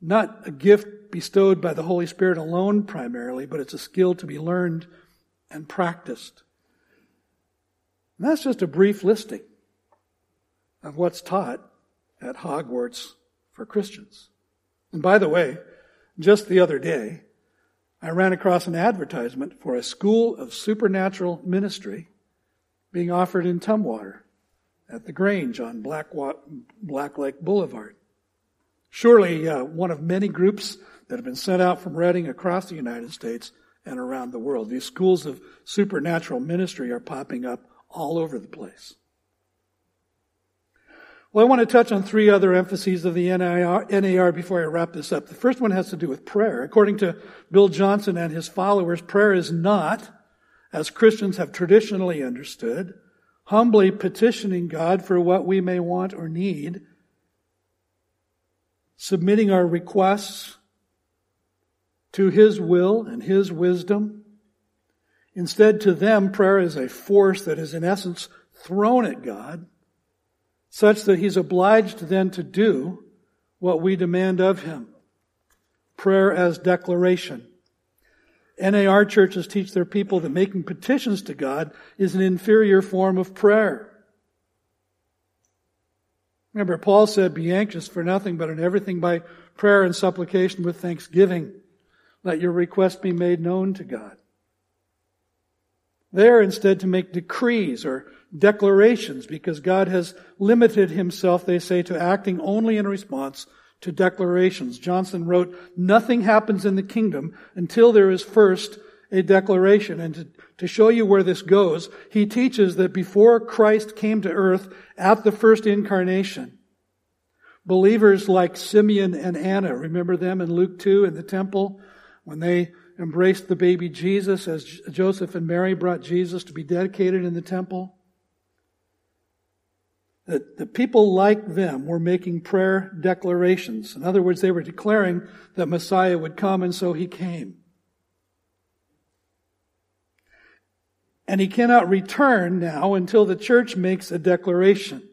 not a gift bestowed by the Holy Spirit alone primarily, but it's a skill to be learned and practiced. And that's just a brief listing of what's taught at Hogwarts for Christians. And by the way, just the other day, I ran across an advertisement for a school of supernatural ministry being offered in Tumwater at the Grange on Black, Black Lake Boulevard. Surely uh, one of many groups that have been sent out from Redding across the United States and around the world. These schools of supernatural ministry are popping up all over the place. Well, I want to touch on three other emphases of the NAR, NAR before I wrap this up. The first one has to do with prayer. According to Bill Johnson and his followers, prayer is not, as Christians have traditionally understood, humbly petitioning God for what we may want or need, submitting our requests to His will and His wisdom. Instead, to them, prayer is a force that is in essence thrown at God such that he's obliged then to do what we demand of him. Prayer as declaration. NAR churches teach their people that making petitions to God is an inferior form of prayer. Remember, Paul said, Be anxious for nothing, but in everything by prayer and supplication with thanksgiving. Let your request be made known to God. There, instead, to make decrees or declarations because God has limited himself, they say, to acting only in response to declarations. Johnson wrote, nothing happens in the kingdom until there is first a declaration. And to, to show you where this goes, he teaches that before Christ came to earth at the first incarnation, believers like Simeon and Anna, remember them in Luke 2 in the temple when they embraced the baby Jesus as Joseph and Mary brought Jesus to be dedicated in the temple? That the people like them were making prayer declarations. In other words, they were declaring that Messiah would come, and so he came. And he cannot return now until the church makes a declaration.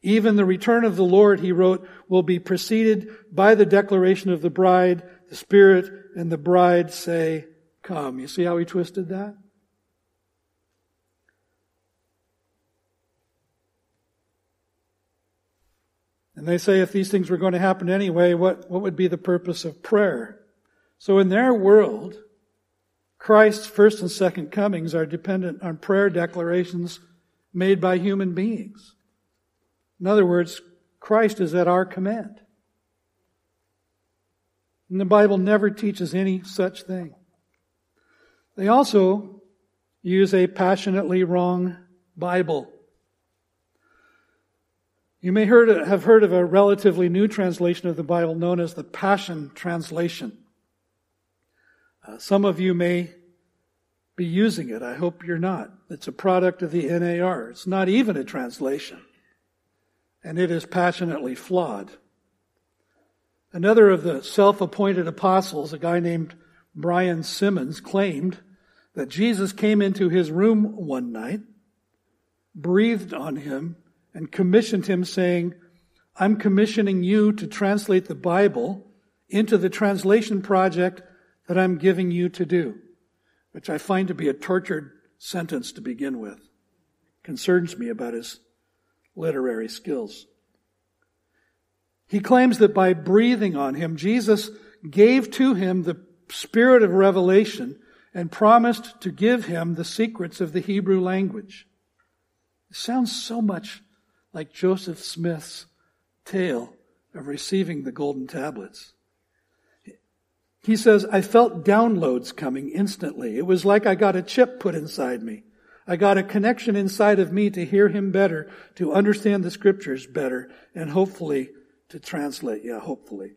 Even the return of the Lord, he wrote, will be preceded by the declaration of the bride. The Spirit and the bride say, Come. You see how he twisted that? And they say if these things were going to happen anyway, what, what would be the purpose of prayer? So in their world, Christ's first and second comings are dependent on prayer declarations made by human beings. In other words, Christ is at our command. And the Bible never teaches any such thing. They also use a passionately wrong Bible. You may heard, have heard of a relatively new translation of the Bible known as the Passion Translation. Uh, some of you may be using it. I hope you're not. It's a product of the NAR. It's not even a translation. And it is passionately flawed. Another of the self-appointed apostles, a guy named Brian Simmons, claimed that Jesus came into his room one night, breathed on him, and commissioned him saying, I'm commissioning you to translate the Bible into the translation project that I'm giving you to do, which I find to be a tortured sentence to begin with. Concerns me about his literary skills. He claims that by breathing on him, Jesus gave to him the spirit of revelation and promised to give him the secrets of the Hebrew language. It sounds so much like Joseph Smith's tale of receiving the golden tablets. He says, I felt downloads coming instantly. It was like I got a chip put inside me. I got a connection inside of me to hear him better, to understand the scriptures better, and hopefully to translate. Yeah, hopefully.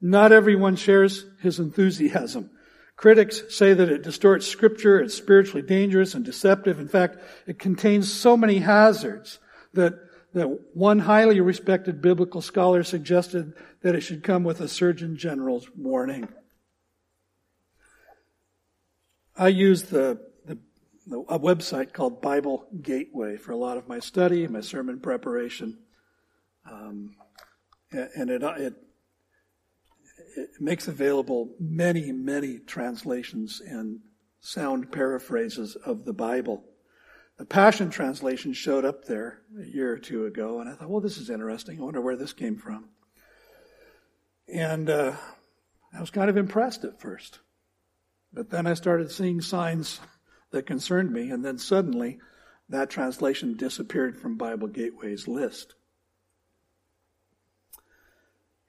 Not everyone shares his enthusiasm. Critics say that it distorts scripture, it's spiritually dangerous and deceptive. In fact, it contains so many hazards that, that one highly respected biblical scholar suggested that it should come with a Surgeon General's warning. I use the, the a website called Bible Gateway for a lot of my study, my sermon preparation. Um, and it, it, it makes available many, many translations and sound paraphrases of the Bible. The Passion Translation showed up there a year or two ago, and I thought, well, this is interesting. I wonder where this came from. And uh, I was kind of impressed at first. But then I started seeing signs that concerned me, and then suddenly that translation disappeared from Bible Gateway's list.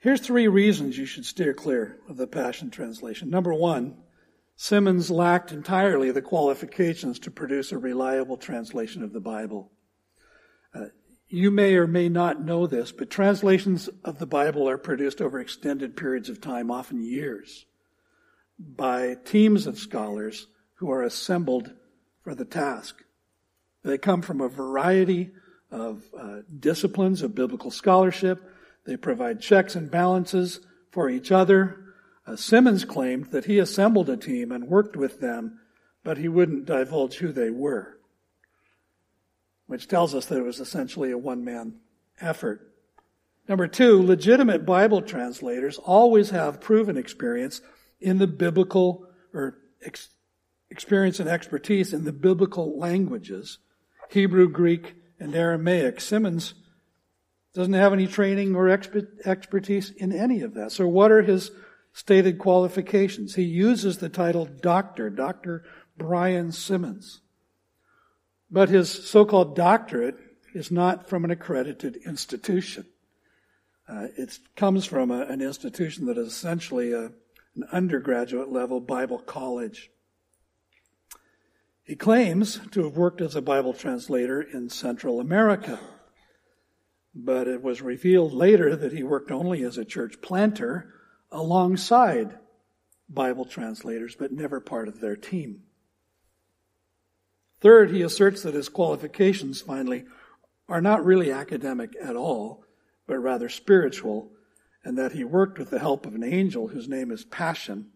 Here's three reasons you should steer clear of the Passion Translation. Number one, Simmons lacked entirely the qualifications to produce a reliable translation of the Bible. Uh, you may or may not know this, but translations of the Bible are produced over extended periods of time, often years, by teams of scholars who are assembled for the task. They come from a variety of uh, disciplines of biblical scholarship. They provide checks and balances for each other uh, Simmons claimed that he assembled a team and worked with them, but he wouldn't divulge who they were, which tells us that it was essentially a one man effort. Number two, legitimate Bible translators always have proven experience in the biblical or ex- experience and expertise in the biblical languages Hebrew, Greek, and Aramaic. Simmons doesn't have any training or expertise in any of that. So, what are his stated qualifications. He uses the title doctor, Dr. Brian Simmons. But his so-called doctorate is not from an accredited institution. Uh, it comes from a, an institution that is essentially a, an undergraduate level Bible college. He claims to have worked as a Bible translator in Central America, but it was revealed later that he worked only as a church planter alongside Bible translators, but never part of their team. Third, he asserts that his qualifications, finally, are not really academic at all, but rather spiritual, and that he worked with the help of an angel whose name is Passion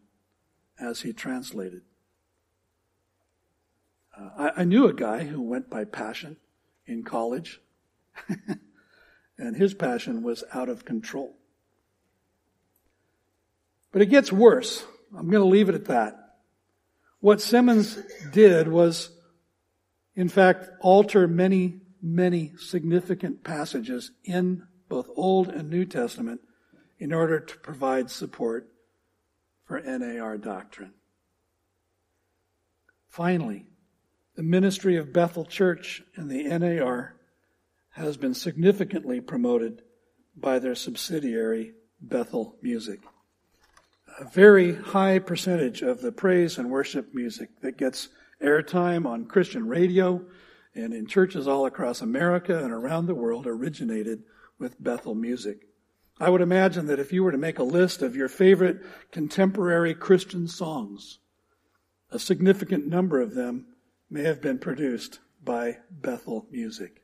as he translated. Uh, I, I knew a guy who went by Passion in college, and his passion was out of control. But it gets worse. I'm going to leave it at that. What Simmons did was, in fact, alter many, many significant passages in both Old and New Testament in order to provide support for NAR doctrine. Finally, the ministry of Bethel Church and the NAR has been significantly promoted by their subsidiary, Bethel Music a very high percentage of the praise and worship music that gets airtime on Christian radio and in churches all across America and around the world originated with Bethel music. I would imagine that if you were to make a list of your favorite contemporary Christian songs, a significant number of them may have been produced by Bethel music.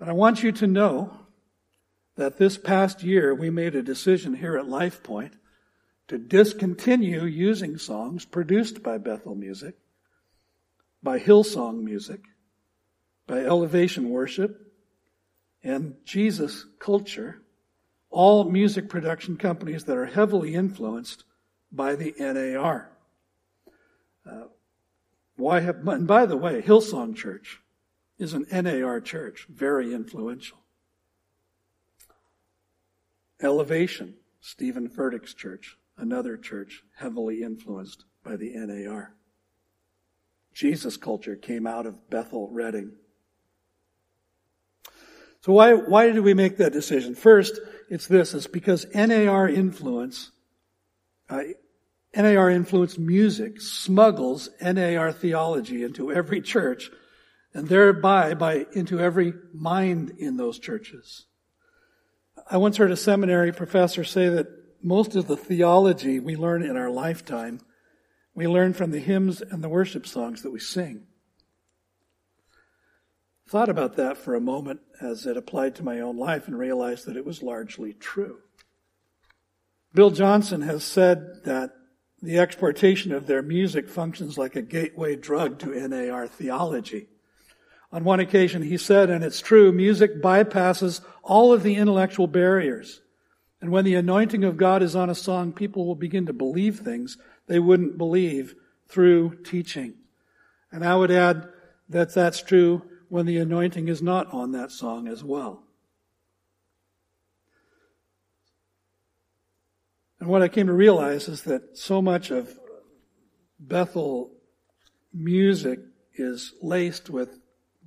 But I want you to know that this past year we made a decision here at LifePoint to discontinue using songs produced by Bethel Music, by Hillsong Music, by Elevation Worship, and Jesus Culture, all music production companies that are heavily influenced by the NAR. Uh, why have, and by the way, Hillsong Church is an NAR church, very influential. Elevation, Steven Furtick's church, another church heavily influenced by the NAR. Jesus culture came out of Bethel Redding. So why, why did we make that decision? First, it's this, it's because NAR influence, uh, NAR influenced music smuggles NAR theology into every church and thereby by into every mind in those churches. I once heard a seminary professor say that most of the theology we learn in our lifetime, we learn from the hymns and the worship songs that we sing. Thought about that for a moment as it applied to my own life and realized that it was largely true. Bill Johnson has said that the exportation of their music functions like a gateway drug to NAR theology. On one occasion, he said, and it's true, music bypasses all of the intellectual barriers. And when the anointing of God is on a song, people will begin to believe things they wouldn't believe through teaching. And I would add that that's true when the anointing is not on that song as well. And what I came to realize is that so much of Bethel music is laced with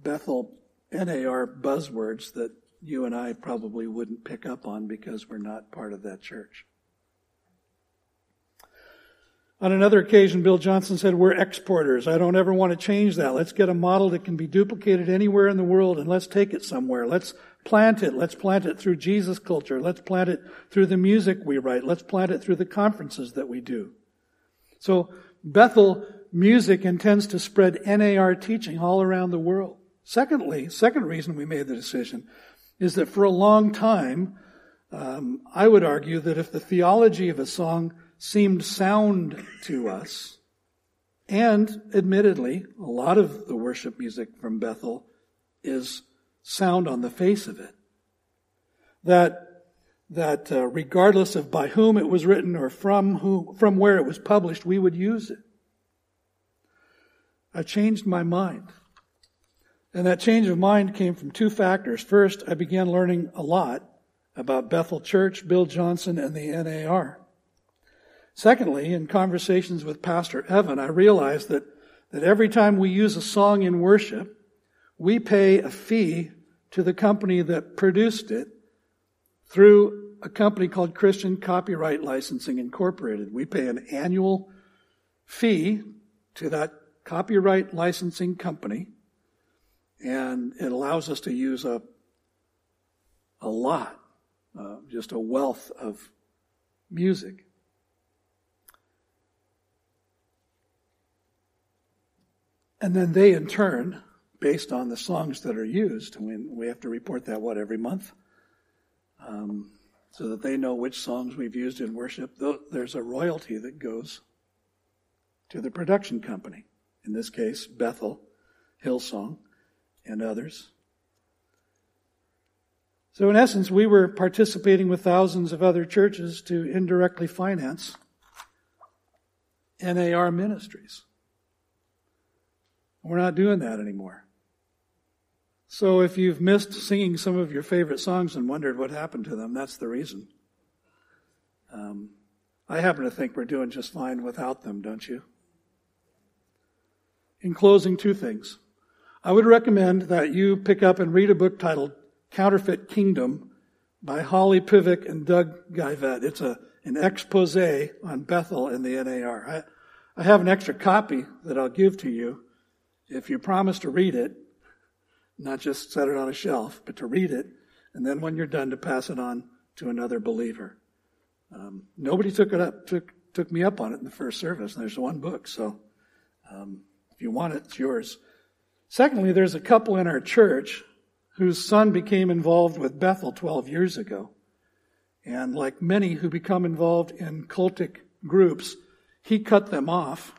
Bethel NAR buzzwords that you and I probably wouldn't pick up on because we're not part of that church. On another occasion, Bill Johnson said, We're exporters. I don't ever want to change that. Let's get a model that can be duplicated anywhere in the world and let's take it somewhere. Let's plant it. Let's plant it through Jesus culture. Let's plant it through the music we write. Let's plant it through the conferences that we do. So Bethel music intends to spread NAR teaching all around the world. Secondly, second reason we made the decision is that for a long time, um, I would argue that if the theology of a song seemed sound to us, and admittedly, a lot of the worship music from Bethel is sound on the face of it, that that uh, regardless of by whom it was written or from who from where it was published, we would use it. I changed my mind. And that change of mind came from two factors. First, I began learning a lot about Bethel Church, Bill Johnson, and the NAR. Secondly, in conversations with Pastor Evan, I realized that, that every time we use a song in worship, we pay a fee to the company that produced it through a company called Christian Copyright Licensing Incorporated. We pay an annual fee to that copyright licensing company and it allows us to use a, a lot, uh, just a wealth of music. And then they, in turn, based on the songs that are used, we, have to report that, what, every month? Um, so that they know which songs we've used in worship. There's a royalty that goes to the production company. In this case, Bethel, Hillsong and others. So, in essence, we were participating with thousands of other churches to indirectly finance NAR ministries. We're not doing that anymore. So, if you've missed singing some of your favorite songs and wondered what happened to them, that's the reason. Um, I happen to think we're doing just fine without them, don't you? In closing, two things. I would recommend that you pick up and read a book titled Counterfeit Kingdom by Holly Pivec and Doug Geivett. It's a, an expose on Bethel and the NAR. I, I have an extra copy that I'll give to you if you promise to read it, not just set it on a shelf, but to read it, and then when you're done to pass it on to another believer. Um, nobody took it up, took, took me up on it in the first service. There's one book, so um, if you want it, it's yours. Secondly, there's a couple in our church whose son became involved with Bethel 12 years ago. And like many who become involved in cultic groups, he cut them off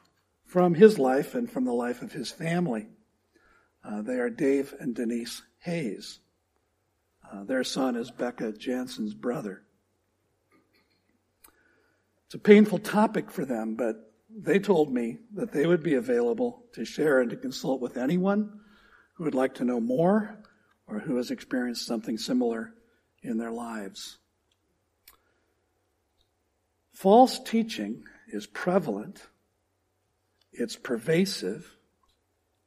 from his life and from the life of his family. Uh, they are Dave and Denise Hayes. Uh, their son is Becca Jansen's brother. It's a painful topic for them, but they told me that they would be available to share and to consult with anyone who would like to know more or who has experienced something similar in their lives. False teaching is prevalent, it's pervasive,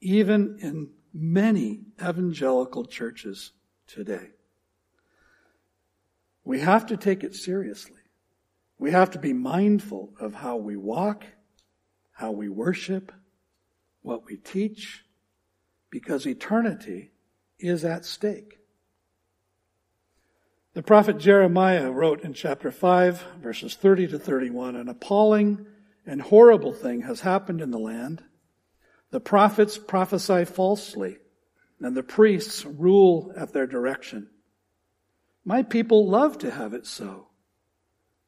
even in many evangelical churches today. We have to take it seriously. We have to be mindful of how we walk how we worship, what we teach, because eternity is at stake. The prophet Jeremiah wrote in chapter 5, verses 30 to 31, an appalling and horrible thing has happened in the land. The prophets prophesy falsely, and the priests rule at their direction. My people love to have it so.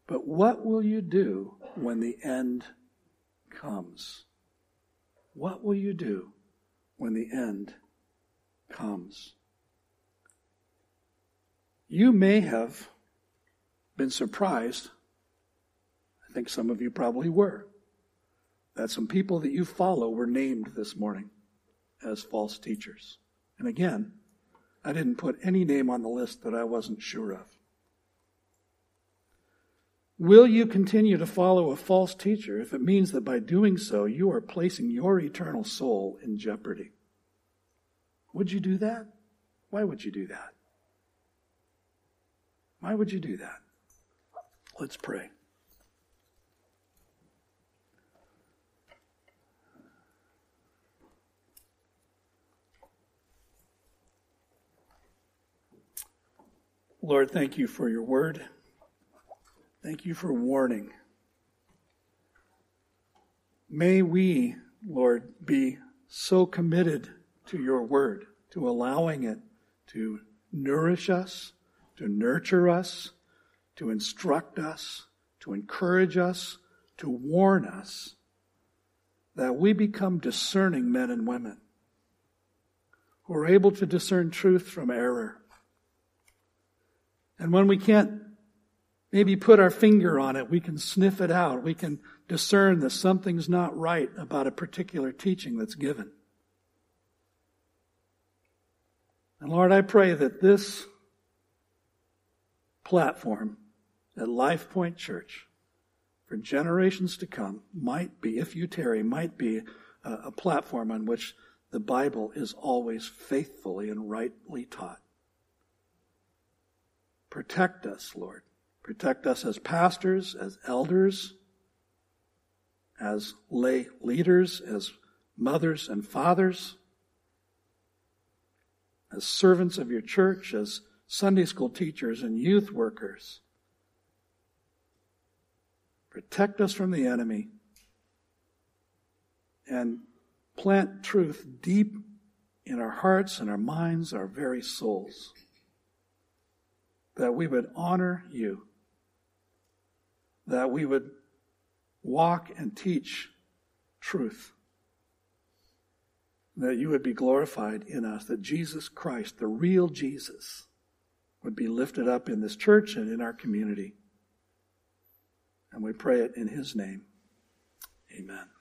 But what will you do when the end comes. What will you do when the end comes? You may have been surprised. I think some of you probably were. That some people that you follow were named this morning as false teachers. And again, I didn't put any name on the list that I wasn't sure of. Will you continue to follow a false teacher if it means that by doing so you are placing your eternal soul in jeopardy? Would you do that? Why would you do that? Why would you do that? Let's pray. Lord, thank you for your word. Thank you for warning. May we, Lord, be so committed to your word, to allowing it to nourish us, to nurture us, to instruct us, to encourage us, to warn us, that we become discerning men and women who are able to discern truth from error. And when we can't maybe put our finger on it, we can sniff it out. We can discern that something's not right about a particular teaching that's given. And Lord, I pray that this platform at Life Point Church for generations to come might be, if you tarry, might be a, a platform on which the Bible is always faithfully and rightly taught. Protect us, Lord. Protect us as pastors, as elders, as lay leaders, as mothers and fathers, as servants of your church, as Sunday school teachers and youth workers. Protect us from the enemy and plant truth deep in our hearts and our minds, our very souls, that we would honor you, that we would walk and teach truth, that you would be glorified in us, that Jesus Christ, the real Jesus, would be lifted up in this church and in our community. And we pray it in his name. Amen.